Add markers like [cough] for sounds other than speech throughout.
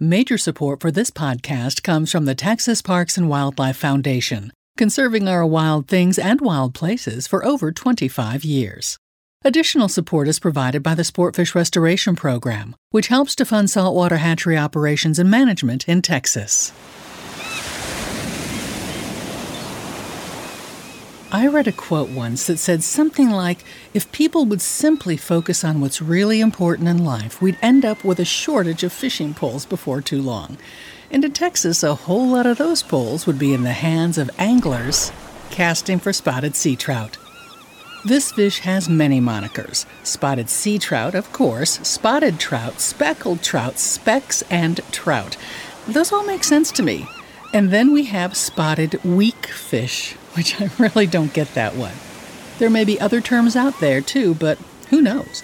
Major support for this podcast comes from the Texas Parks and Wildlife Foundation, conserving our wild things and wild places for over 25 years. Additional support is provided by the Sportfish Restoration Program, which helps to fund saltwater hatchery operations and management in Texas. I read a quote once that said something like If people would simply focus on what's really important in life, we'd end up with a shortage of fishing poles before too long. And in Texas, a whole lot of those poles would be in the hands of anglers casting for spotted sea trout. This fish has many monikers spotted sea trout, of course, spotted trout, speckled trout, specks, and trout. Those all make sense to me. And then we have spotted weak fish, which I really don't get that one. There may be other terms out there too, but who knows?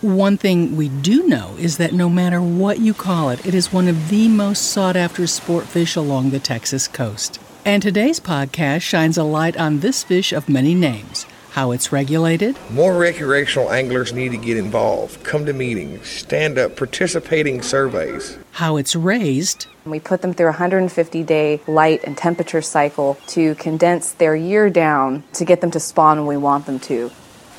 One thing we do know is that no matter what you call it, it is one of the most sought after sport fish along the Texas coast. And today's podcast shines a light on this fish of many names how it's regulated. More recreational anglers need to get involved, come to meetings, stand up, participating surveys. How it's raised. We put them through a 150 day light and temperature cycle to condense their year down to get them to spawn when we want them to.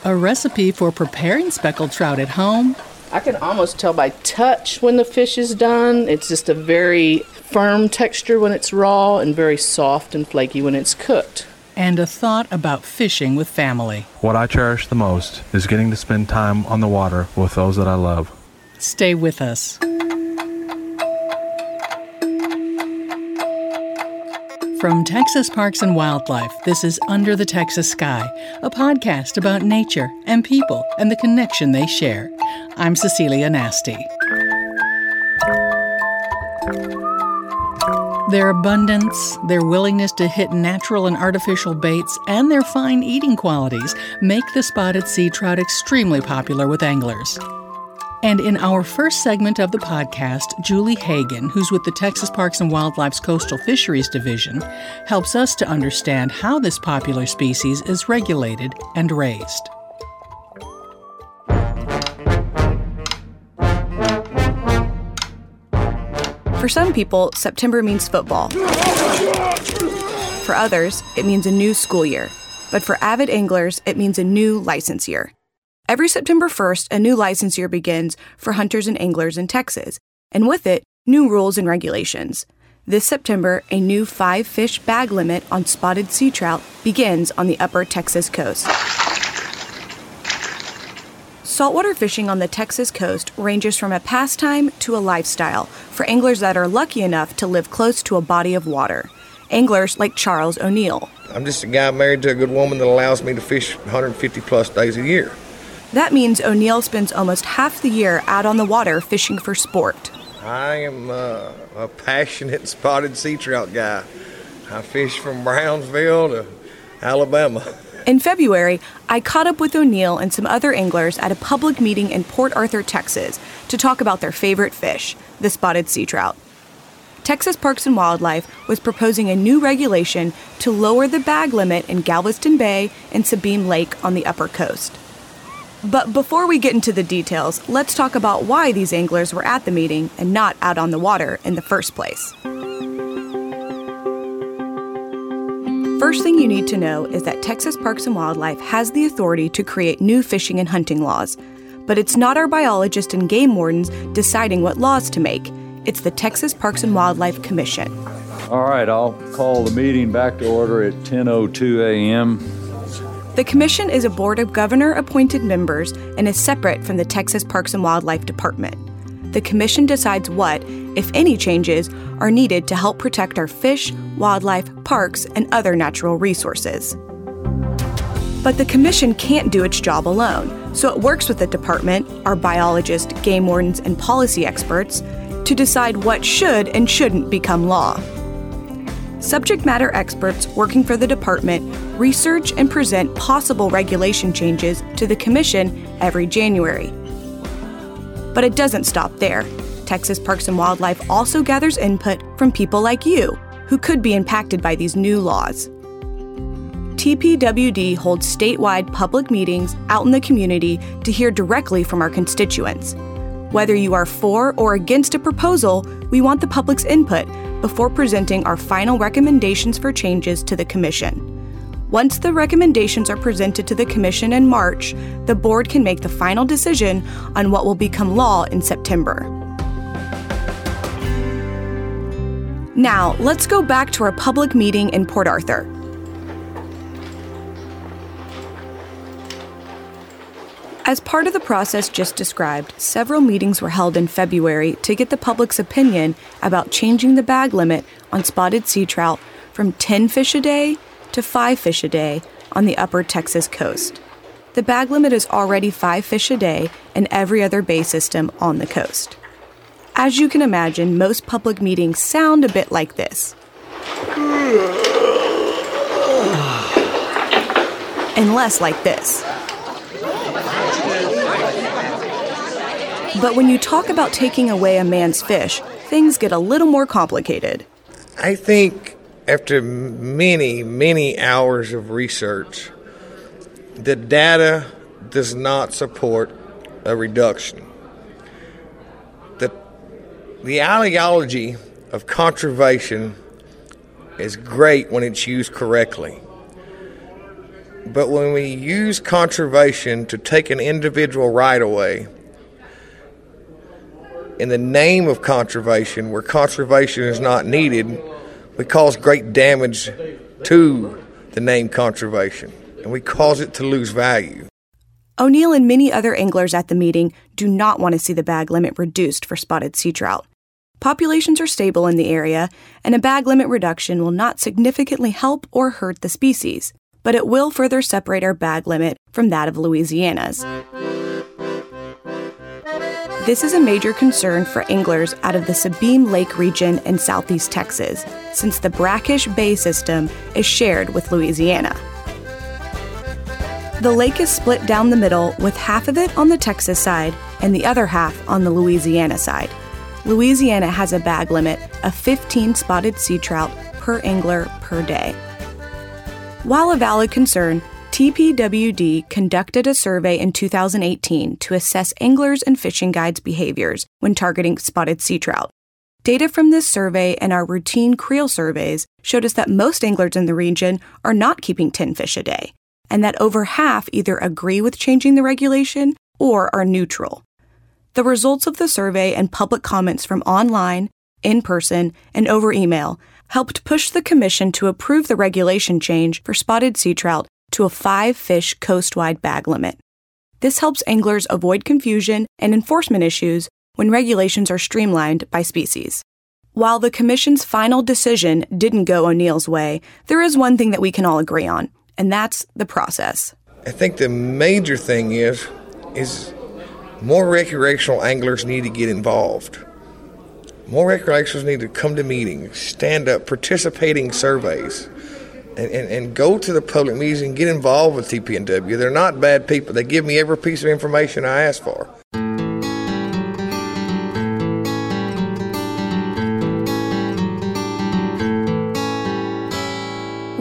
A recipe for preparing speckled trout at home. I can almost tell by touch when the fish is done. It's just a very firm texture when it's raw and very soft and flaky when it's cooked and a thought about fishing with family. What I cherish the most is getting to spend time on the water with those that I love. Stay with us. From Texas Parks and Wildlife, this is Under the Texas Sky, a podcast about nature and people and the connection they share. I'm Cecilia Nasti. Their abundance, their willingness to hit natural and artificial baits, and their fine eating qualities make the spotted sea trout extremely popular with anglers. And in our first segment of the podcast, Julie Hagen, who's with the Texas Parks and Wildlife's Coastal Fisheries Division, helps us to understand how this popular species is regulated and raised. For some people, September means football. For others, it means a new school year. But for avid anglers, it means a new license year. Every September 1st, a new license year begins for hunters and anglers in Texas, and with it, new rules and regulations. This September, a new five fish bag limit on spotted sea trout begins on the upper Texas coast. Saltwater fishing on the Texas coast ranges from a pastime to a lifestyle for anglers that are lucky enough to live close to a body of water. Anglers like Charles O'Neill. I'm just a guy married to a good woman that allows me to fish 150 plus days a year. That means O'Neill spends almost half the year out on the water fishing for sport. I am uh, a passionate spotted sea trout guy. I fish from Brownsville to Alabama. [laughs] In February, I caught up with O'Neill and some other anglers at a public meeting in Port Arthur, Texas, to talk about their favorite fish, the spotted sea trout. Texas Parks and Wildlife was proposing a new regulation to lower the bag limit in Galveston Bay and Sabine Lake on the upper coast. But before we get into the details, let's talk about why these anglers were at the meeting and not out on the water in the first place. First thing you need to know is that Texas Parks and Wildlife has the authority to create new fishing and hunting laws. But it's not our biologists and game wardens deciding what laws to make. It's the Texas Parks and Wildlife Commission. All right, I'll call the meeting back to order at 10:02 a.m. The commission is a board of governor appointed members and is separate from the Texas Parks and Wildlife Department the Commission decides what, if any, changes are needed to help protect our fish, wildlife, parks, and other natural resources. But the Commission can't do its job alone, so it works with the department, our biologists, game wardens, and policy experts to decide what should and shouldn't become law. Subject matter experts working for the department research and present possible regulation changes to the Commission every January. But it doesn't stop there. Texas Parks and Wildlife also gathers input from people like you who could be impacted by these new laws. TPWD holds statewide public meetings out in the community to hear directly from our constituents. Whether you are for or against a proposal, we want the public's input before presenting our final recommendations for changes to the Commission. Once the recommendations are presented to the Commission in March, the Board can make the final decision on what will become law in September. Now, let's go back to our public meeting in Port Arthur. As part of the process just described, several meetings were held in February to get the public's opinion about changing the bag limit on spotted sea trout from 10 fish a day to 5 fish a day on the upper Texas coast. The bag limit is already 5 fish a day in every other bay system on the coast. As you can imagine, most public meetings sound a bit like this. And less like this. But when you talk about taking away a man's fish, things get a little more complicated. I think after many, many hours of research, the data does not support a reduction. The, ideology of conservation is great when it's used correctly. But when we use conservation to take an individual right away, in the name of conservation, where conservation is not needed, we cause great damage to the name conservation, and we cause it to lose value. O'Neill and many other anglers at the meeting do not want to see the bag limit reduced for spotted sea trout. Populations are stable in the area, and a bag limit reduction will not significantly help or hurt the species, but it will further separate our bag limit from that of Louisiana's. This is a major concern for anglers out of the Sabine Lake region in southeast Texas, since the Brackish Bay system is shared with Louisiana. The lake is split down the middle, with half of it on the Texas side and the other half on the Louisiana side. Louisiana has a bag limit of 15 spotted sea trout per angler per day. While a valid concern, TPWD conducted a survey in 2018 to assess anglers and fishing guides' behaviors when targeting spotted sea trout. Data from this survey and our routine creel surveys showed us that most anglers in the region are not keeping 10 fish a day, and that over half either agree with changing the regulation or are neutral. The results of the survey and public comments from online, in person, and over email helped push the Commission to approve the regulation change for spotted sea trout to a five fish coastwide bag limit. This helps anglers avoid confusion and enforcement issues when regulations are streamlined by species. While the Commission's final decision didn't go O'Neill's way, there is one thing that we can all agree on, and that's the process. I think the major thing is is more recreational anglers need to get involved. More recreationals need to come to meetings, stand up, participating surveys and, and, and go to the public meetings and get involved with TPNW. They're not bad people. They give me every piece of information I ask for.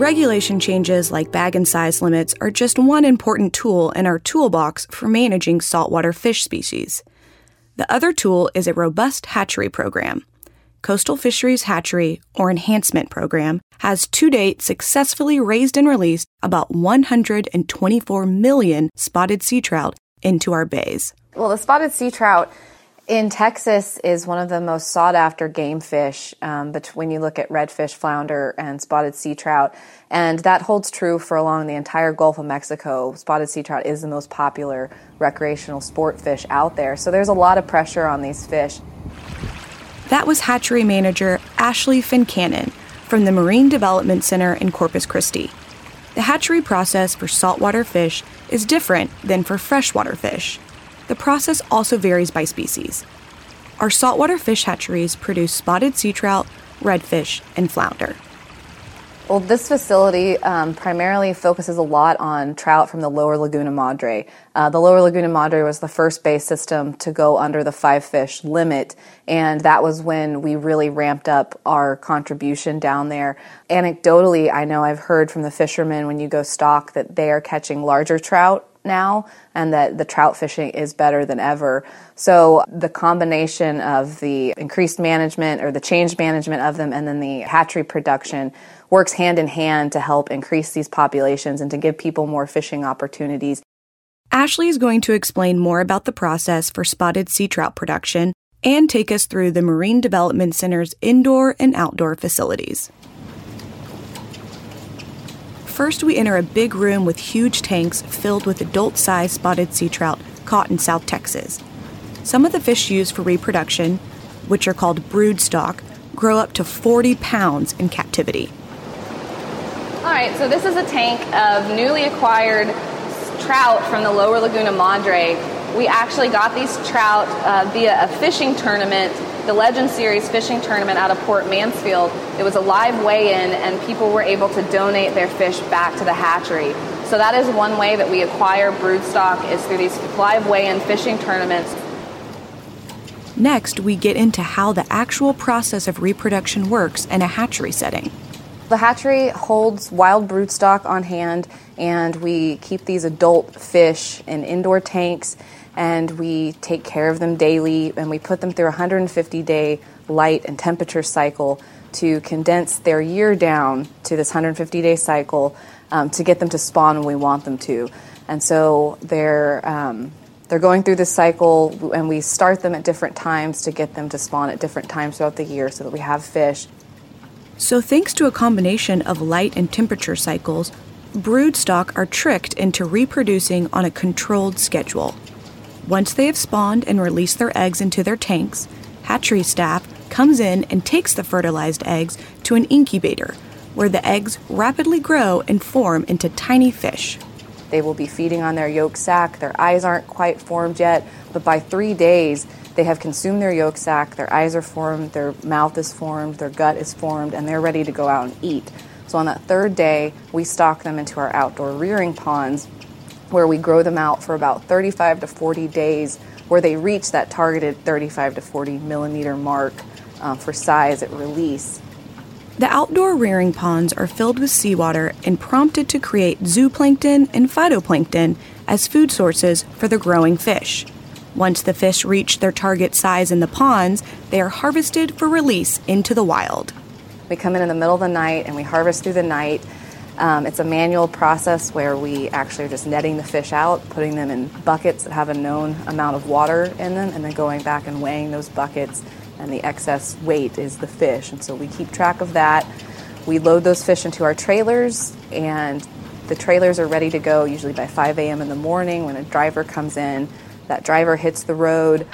Regulation changes like bag and size limits are just one important tool in our toolbox for managing saltwater fish species. The other tool is a robust hatchery program. Coastal Fisheries Hatchery, or Enhancement Program, has to date successfully raised and released about 124 million spotted sea trout into our bays. Well, the spotted sea trout in Texas is one of the most sought after game fish um, but when you look at redfish, flounder, and spotted sea trout. And that holds true for along the entire Gulf of Mexico. Spotted sea trout is the most popular recreational sport fish out there. So there's a lot of pressure on these fish. That was hatchery manager Ashley Fincannon from the Marine Development Center in Corpus Christi. The hatchery process for saltwater fish is different than for freshwater fish. The process also varies by species. Our saltwater fish hatcheries produce spotted sea trout, redfish, and flounder. Well, this facility um, primarily focuses a lot on trout from the lower Laguna Madre. Uh, the lower Laguna Madre was the first bay system to go under the five fish limit, and that was when we really ramped up our contribution down there. Anecdotally, I know I've heard from the fishermen when you go stock that they are catching larger trout now and that the trout fishing is better than ever. So the combination of the increased management or the changed management of them and then the hatchery production works hand in hand to help increase these populations and to give people more fishing opportunities. Ashley is going to explain more about the process for spotted sea trout production and take us through the Marine Development Center's indoor and outdoor facilities. First, we enter a big room with huge tanks filled with adult sized spotted sea trout caught in South Texas. Some of the fish used for reproduction, which are called brood stock, grow up to 40 pounds in captivity. All right, so this is a tank of newly acquired trout from the lower Laguna Madre. We actually got these trout uh, via a fishing tournament the Legend Series fishing tournament out of Port Mansfield. It was a live weigh-in, and people were able to donate their fish back to the hatchery. So that is one way that we acquire broodstock is through these live weigh-in fishing tournaments. Next, we get into how the actual process of reproduction works in a hatchery setting. The hatchery holds wild broodstock on hand, and we keep these adult fish in indoor tanks and we take care of them daily and we put them through a 150 day light and temperature cycle to condense their year down to this 150 day cycle um, to get them to spawn when we want them to. And so they're, um, they're going through this cycle and we start them at different times to get them to spawn at different times throughout the year so that we have fish. So, thanks to a combination of light and temperature cycles, broodstock are tricked into reproducing on a controlled schedule. Once they have spawned and released their eggs into their tanks, hatchery staff comes in and takes the fertilized eggs to an incubator, where the eggs rapidly grow and form into tiny fish. They will be feeding on their yolk sac. Their eyes aren't quite formed yet, but by three days, they have consumed their yolk sac, their eyes are formed, their mouth is formed, their gut is formed, and they're ready to go out and eat. So on that third day, we stock them into our outdoor rearing ponds where we grow them out for about 35 to 40 days, where they reach that targeted 35 to 40 millimeter mark uh, for size at release. The outdoor rearing ponds are filled with seawater and prompted to create zooplankton and phytoplankton as food sources for the growing fish. Once the fish reach their target size in the ponds, they are harvested for release into the wild. We come in in the middle of the night and we harvest through the night um, it's a manual process where we actually are just netting the fish out, putting them in buckets that have a known amount of water in them, and then going back and weighing those buckets. And the excess weight is the fish. And so we keep track of that. We load those fish into our trailers, and the trailers are ready to go usually by 5 a.m. in the morning when a driver comes in. That driver hits the road.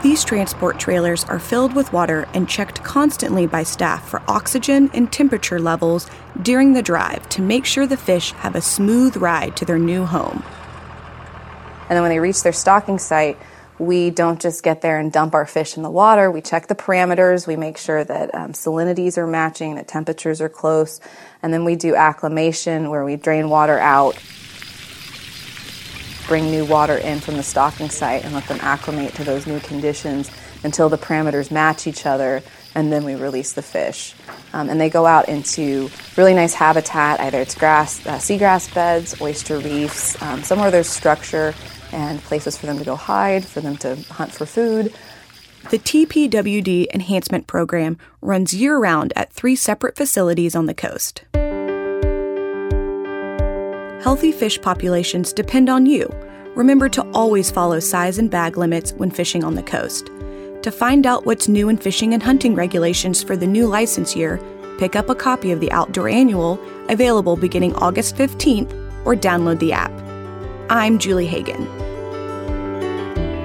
These transport trailers are filled with water and checked constantly by staff for oxygen and temperature levels during the drive to make sure the fish have a smooth ride to their new home. And then when they reach their stocking site, we don't just get there and dump our fish in the water. We check the parameters. We make sure that um, salinities are matching, that temperatures are close. And then we do acclimation where we drain water out bring new water in from the stocking site and let them acclimate to those new conditions until the parameters match each other, and then we release the fish. Um, and they go out into really nice habitat, either it's grass, uh, seagrass beds, oyster reefs, um, somewhere there's structure and places for them to go hide, for them to hunt for food. The TPWD Enhancement Program runs year round at three separate facilities on the coast. Healthy fish populations depend on you. Remember to always follow size and bag limits when fishing on the coast. To find out what's new in fishing and hunting regulations for the new license year, pick up a copy of the Outdoor Annual, available beginning August 15th, or download the app. I'm Julie Hagen.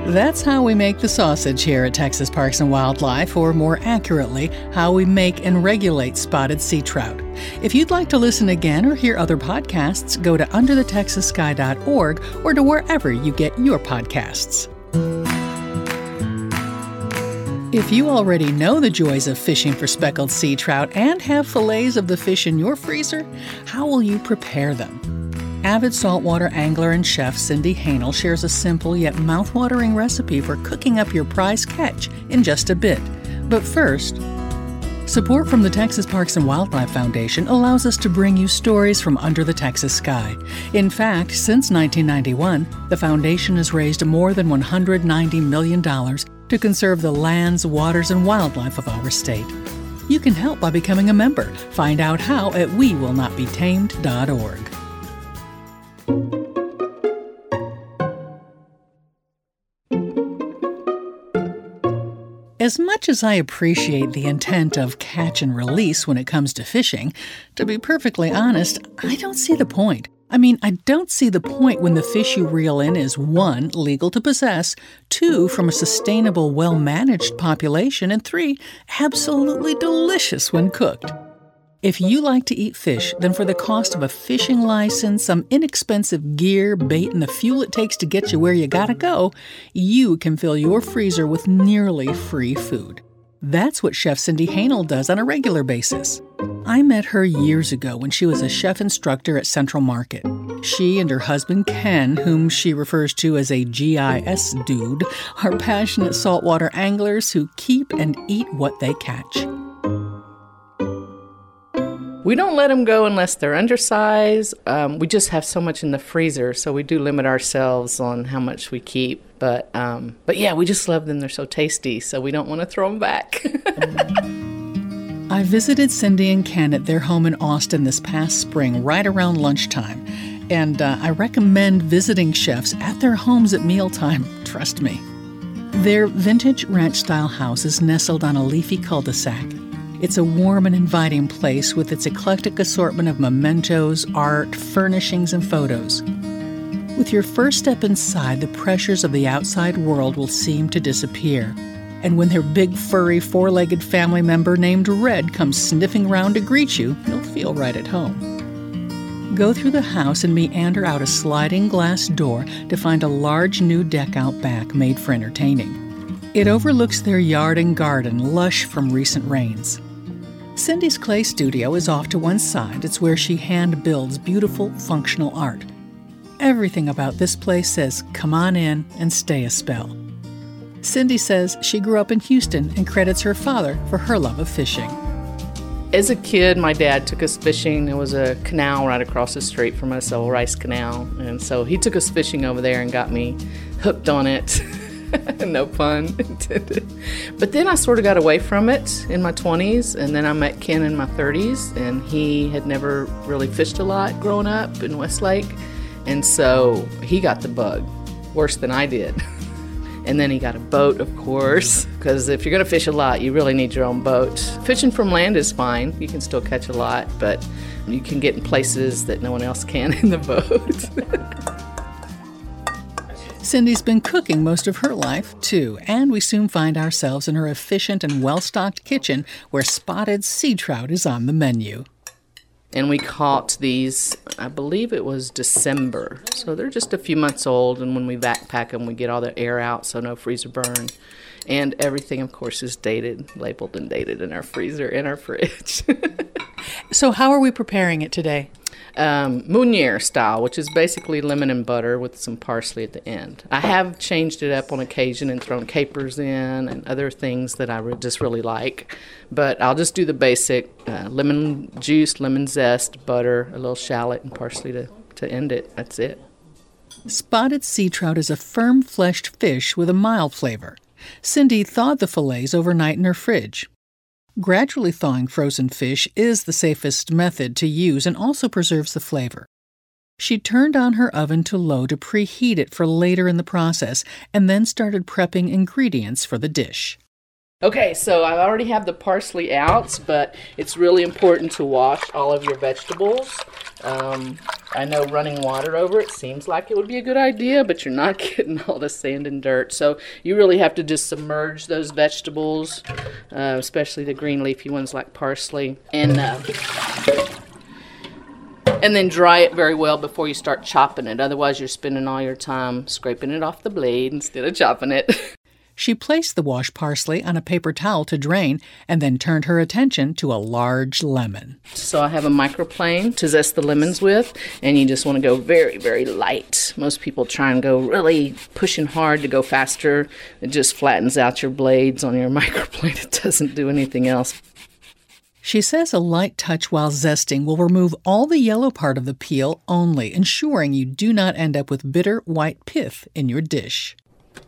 That's how we make the sausage here at Texas Parks and Wildlife, or more accurately, how we make and regulate spotted sea trout. If you'd like to listen again or hear other podcasts, go to underthetexassky.org or to wherever you get your podcasts. If you already know the joys of fishing for speckled sea trout and have fillets of the fish in your freezer, how will you prepare them? Avid saltwater angler and chef Cindy Hanel shares a simple yet mouthwatering recipe for cooking up your prize catch in just a bit. But first, Support from the Texas Parks and Wildlife Foundation allows us to bring you stories from under the Texas sky. In fact, since 1991, the foundation has raised more than $190 million to conserve the lands, waters, and wildlife of our state. You can help by becoming a member. Find out how at wewillnotbetamed.org. As much as I appreciate the intent of catch and release when it comes to fishing, to be perfectly honest, I don't see the point. I mean, I don't see the point when the fish you reel in is one, legal to possess, two, from a sustainable, well managed population, and three, absolutely delicious when cooked. If you like to eat fish, then for the cost of a fishing license, some inexpensive gear, bait, and the fuel it takes to get you where you gotta go, you can fill your freezer with nearly free food. That's what Chef Cindy Hanel does on a regular basis. I met her years ago when she was a chef instructor at Central Market. She and her husband Ken, whom she refers to as a GIS dude, are passionate saltwater anglers who keep and eat what they catch. We don't let them go unless they're undersized. Um, we just have so much in the freezer, so we do limit ourselves on how much we keep. But um, but yeah, we just love them. They're so tasty, so we don't want to throw them back. [laughs] I visited Cindy and Ken at their home in Austin this past spring, right around lunchtime. And uh, I recommend visiting chefs at their homes at mealtime, trust me. Their vintage ranch style house is nestled on a leafy cul de sac it's a warm and inviting place with its eclectic assortment of mementos, art, furnishings, and photos. With your first step inside, the pressures of the outside world will seem to disappear. And when their big, furry, four legged family member named Red comes sniffing round to greet you, you'll feel right at home. Go through the house and meander out a sliding glass door to find a large new deck out back made for entertaining. It overlooks their yard and garden, lush from recent rains. Cindy's clay studio is off to one side. It's where she hand builds beautiful, functional art. Everything about this place says, come on in and stay a spell. Cindy says she grew up in Houston and credits her father for her love of fishing. As a kid, my dad took us fishing. There was a canal right across the street from us, Old Rice Canal. And so he took us fishing over there and got me hooked on it. [laughs] [laughs] no pun intended. But then I sort of got away from it in my 20s, and then I met Ken in my 30s, and he had never really fished a lot growing up in Westlake. And so he got the bug worse than I did. [laughs] And then he got a boat, of course, because if you're going to fish a lot, you really need your own boat. Fishing from land is fine, you can still catch a lot, but you can get in places that no one else can [laughs] in the boat. Cindy's been cooking most of her life, too, and we soon find ourselves in her efficient and well stocked kitchen where spotted sea trout is on the menu. And we caught these, I believe it was December. So they're just a few months old, and when we backpack them, we get all the air out so no freezer burn. And everything, of course, is dated, labeled and dated in our freezer, in our fridge. [laughs] so, how are we preparing it today? Um, Meunier style, which is basically lemon and butter with some parsley at the end. I have changed it up on occasion and thrown capers in and other things that I re- just really like. But I'll just do the basic uh, lemon juice, lemon zest, butter, a little shallot, and parsley to, to end it. That's it. Spotted sea trout is a firm fleshed fish with a mild flavor. Cindy thawed the fillets overnight in her fridge. Gradually thawing frozen fish is the safest method to use and also preserves the flavor. She turned on her oven to low to preheat it for later in the process and then started prepping ingredients for the dish. Okay, so I already have the parsley out, but it's really important to wash all of your vegetables. Um, I know running water over it seems like it would be a good idea, but you're not [laughs] getting all the sand and dirt. So you really have to just submerge those vegetables, uh, especially the green leafy ones like parsley, and uh, and then dry it very well before you start chopping it. Otherwise, you're spending all your time scraping it off the blade instead of chopping it. [laughs] She placed the washed parsley on a paper towel to drain and then turned her attention to a large lemon. So I have a microplane to zest the lemons with, and you just want to go very, very light. Most people try and go really pushing hard to go faster. It just flattens out your blades on your [laughs] microplane. It doesn't do anything else. She says a light touch while zesting will remove all the yellow part of the peel only, ensuring you do not end up with bitter white pith in your dish.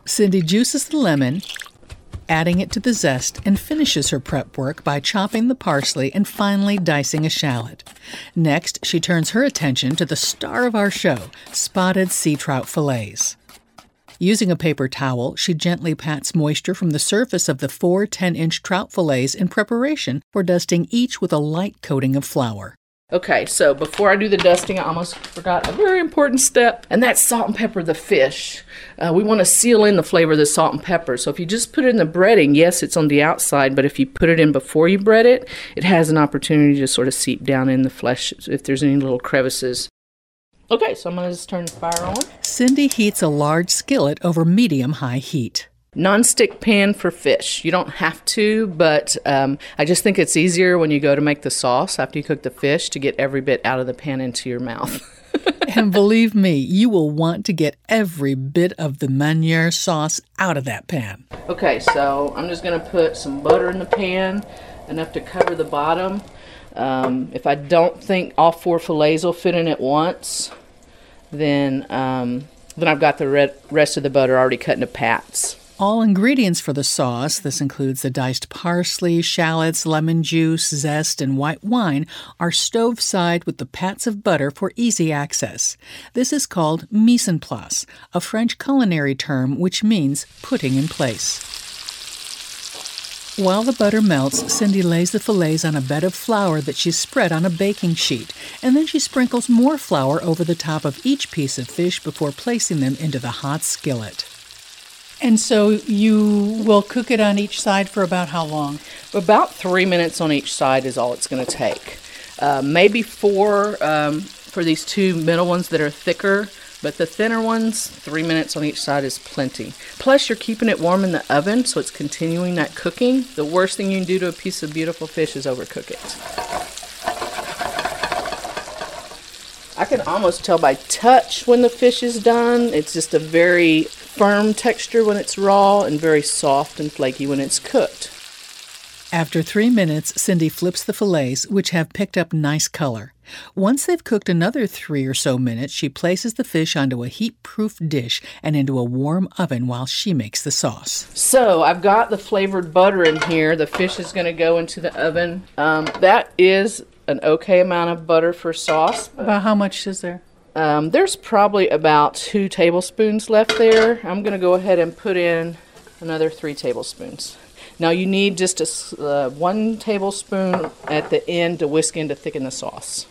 Cindy juices the lemon, adding it to the zest, and finishes her prep work by chopping the parsley and finally dicing a shallot. Next, she turns her attention to the star of our show, spotted sea trout fillets. Using a paper towel, she gently pats moisture from the surface of the four 10 inch trout fillets in preparation for dusting each with a light coating of flour. Okay, so before I do the dusting, I almost forgot a very important step, and that's salt and pepper the fish. Uh, we want to seal in the flavor of the salt and pepper. So if you just put it in the breading, yes, it's on the outside, but if you put it in before you bread it, it has an opportunity to sort of seep down in the flesh if there's any little crevices. Okay, so I'm going to just turn the fire on. Cindy heats a large skillet over medium high heat. Non-stick pan for fish. You don't have to, but um, I just think it's easier when you go to make the sauce after you cook the fish to get every bit out of the pan into your mouth. [laughs] and believe me, you will want to get every bit of the Meunier sauce out of that pan. Okay, so I'm just going to put some butter in the pan, enough to cover the bottom. Um, if I don't think all four fillets will fit in at once, then um, then I've got the rest of the butter already cut into pats. All ingredients for the sauce, this includes the diced parsley, shallots, lemon juice, zest, and white wine, are stove side with the pats of butter for easy access. This is called mise en place, a French culinary term which means putting in place. While the butter melts, Cindy lays the fillets on a bed of flour that she's spread on a baking sheet, and then she sprinkles more flour over the top of each piece of fish before placing them into the hot skillet. And so you will cook it on each side for about how long? About three minutes on each side is all it's going to take. Uh, maybe four um, for these two middle ones that are thicker, but the thinner ones, three minutes on each side is plenty. Plus, you're keeping it warm in the oven, so it's continuing that cooking. The worst thing you can do to a piece of beautiful fish is overcook it. I can almost tell by touch when the fish is done. It's just a very firm texture when it's raw and very soft and flaky when it's cooked. After three minutes, Cindy flips the fillets, which have picked up nice color. Once they've cooked another three or so minutes, she places the fish onto a heat proof dish and into a warm oven while she makes the sauce. So I've got the flavored butter in here. The fish is going to go into the oven. Um, that is an okay amount of butter for sauce. About how much is there? Um, there's probably about two tablespoons left there. I'm going to go ahead and put in another three tablespoons. Now you need just a, uh, one tablespoon at the end to whisk in to thicken the sauce.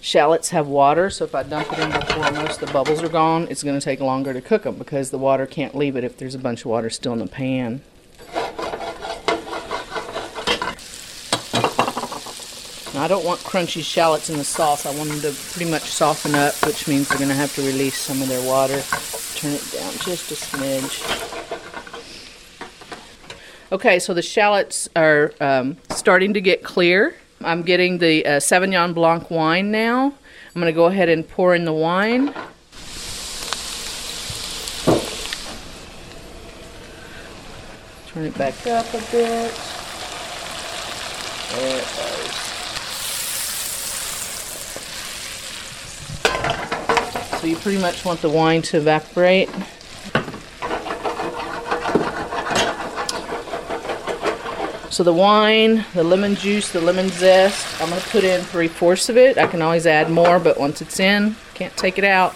Shallots have water, so if I dump it in before most of the bubbles are gone, it's going to take longer to cook them because the water can't leave it if there's a bunch of water still in the pan. Now, I don't want crunchy shallots in the sauce. I want them to pretty much soften up, which means they're going to have to release some of their water. Turn it down just a smidge. Okay, so the shallots are um, starting to get clear. I'm getting the uh, Sauvignon Blanc wine now. I'm going to go ahead and pour in the wine. Turn it back up a bit. There it goes. So you pretty much want the wine to evaporate. So the wine, the lemon juice, the lemon zest, I'm going to put in three fourths of it. I can always add more, but once it's in, can't take it out.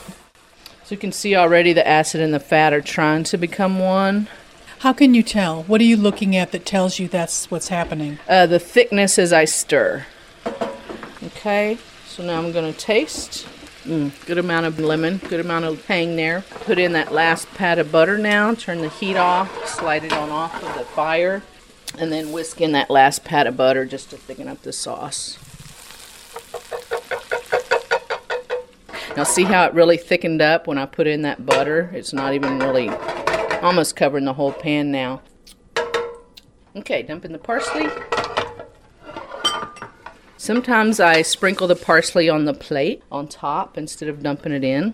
So you can see already the acid and the fat are trying to become one. How can you tell? What are you looking at that tells you that's what's happening? Uh, the thickness as I stir. Okay, so now I'm going to taste. Mm, good amount of lemon, good amount of hang there. Put in that last pat of butter now. Turn the heat off, slide it on off of the fire and then whisk in that last pat of butter just to thicken up the sauce. Now see how it really thickened up when I put in that butter? It's not even really almost covering the whole pan now. Okay, dump in the parsley. Sometimes I sprinkle the parsley on the plate on top instead of dumping it in.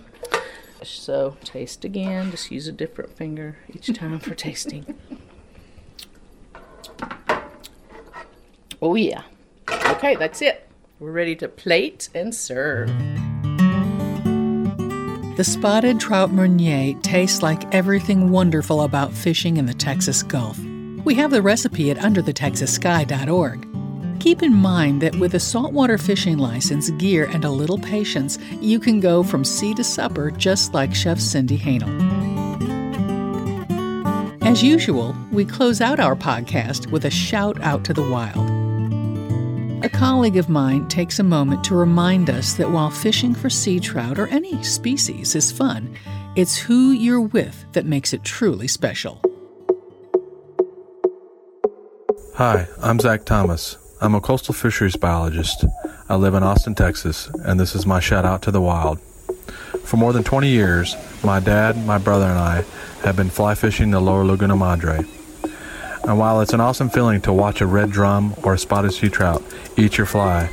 So taste again, just use a different finger each time for tasting. Oh yeah. Okay, that's it. We're ready to plate and serve. The spotted trout meunier tastes like everything wonderful about fishing in the Texas Gulf. We have the recipe at underthetexassky.org. Keep in mind that with a saltwater fishing license, gear, and a little patience, you can go from sea to supper just like Chef Cindy Hanel. As usual, we close out our podcast with a shout out to the wild. A colleague of mine takes a moment to remind us that while fishing for sea trout or any species is fun, it's who you're with that makes it truly special. Hi, I'm Zach Thomas. I'm a coastal fisheries biologist. I live in Austin, Texas, and this is my shout out to the wild. For more than 20 years, my dad, my brother, and I have been fly fishing the lower Laguna Madre. And while it's an awesome feeling to watch a red drum or a spotted sea trout eat your fly,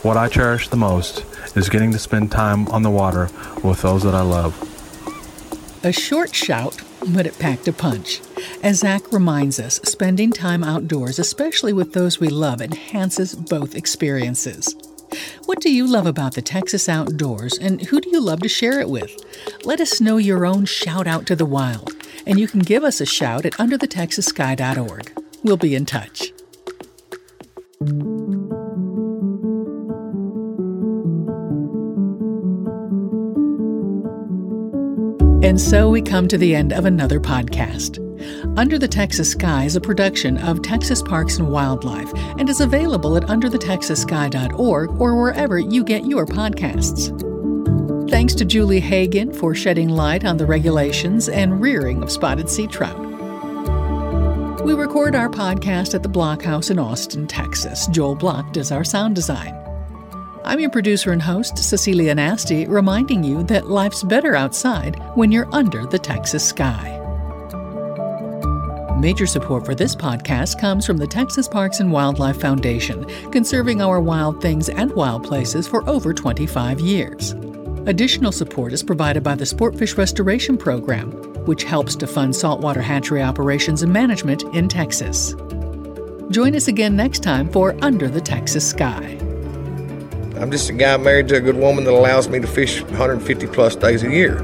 what I cherish the most is getting to spend time on the water with those that I love. A short shout, but it packed a punch. As Zach reminds us, spending time outdoors, especially with those we love, enhances both experiences. What do you love about the Texas outdoors, and who do you love to share it with? Let us know your own shout out to the wild, and you can give us a shout at underthetexassky.org. We'll be in touch. And so we come to the end of another podcast. Under the Texas Sky is a production of Texas Parks and Wildlife and is available at underthetexassky.org or wherever you get your podcasts. Thanks to Julie Hagen for shedding light on the regulations and rearing of spotted sea trout. We record our podcast at the Blockhouse in Austin, Texas. Joel Block does our sound design. I'm your producer and host, Cecilia Nasti, reminding you that life's better outside when you're under the Texas sky. Major support for this podcast comes from the Texas Parks and Wildlife Foundation, conserving our wild things and wild places for over 25 years. Additional support is provided by the Sportfish Restoration Program, which helps to fund saltwater hatchery operations and management in Texas. Join us again next time for Under the Texas Sky. I'm just a guy married to a good woman that allows me to fish 150 plus days a year.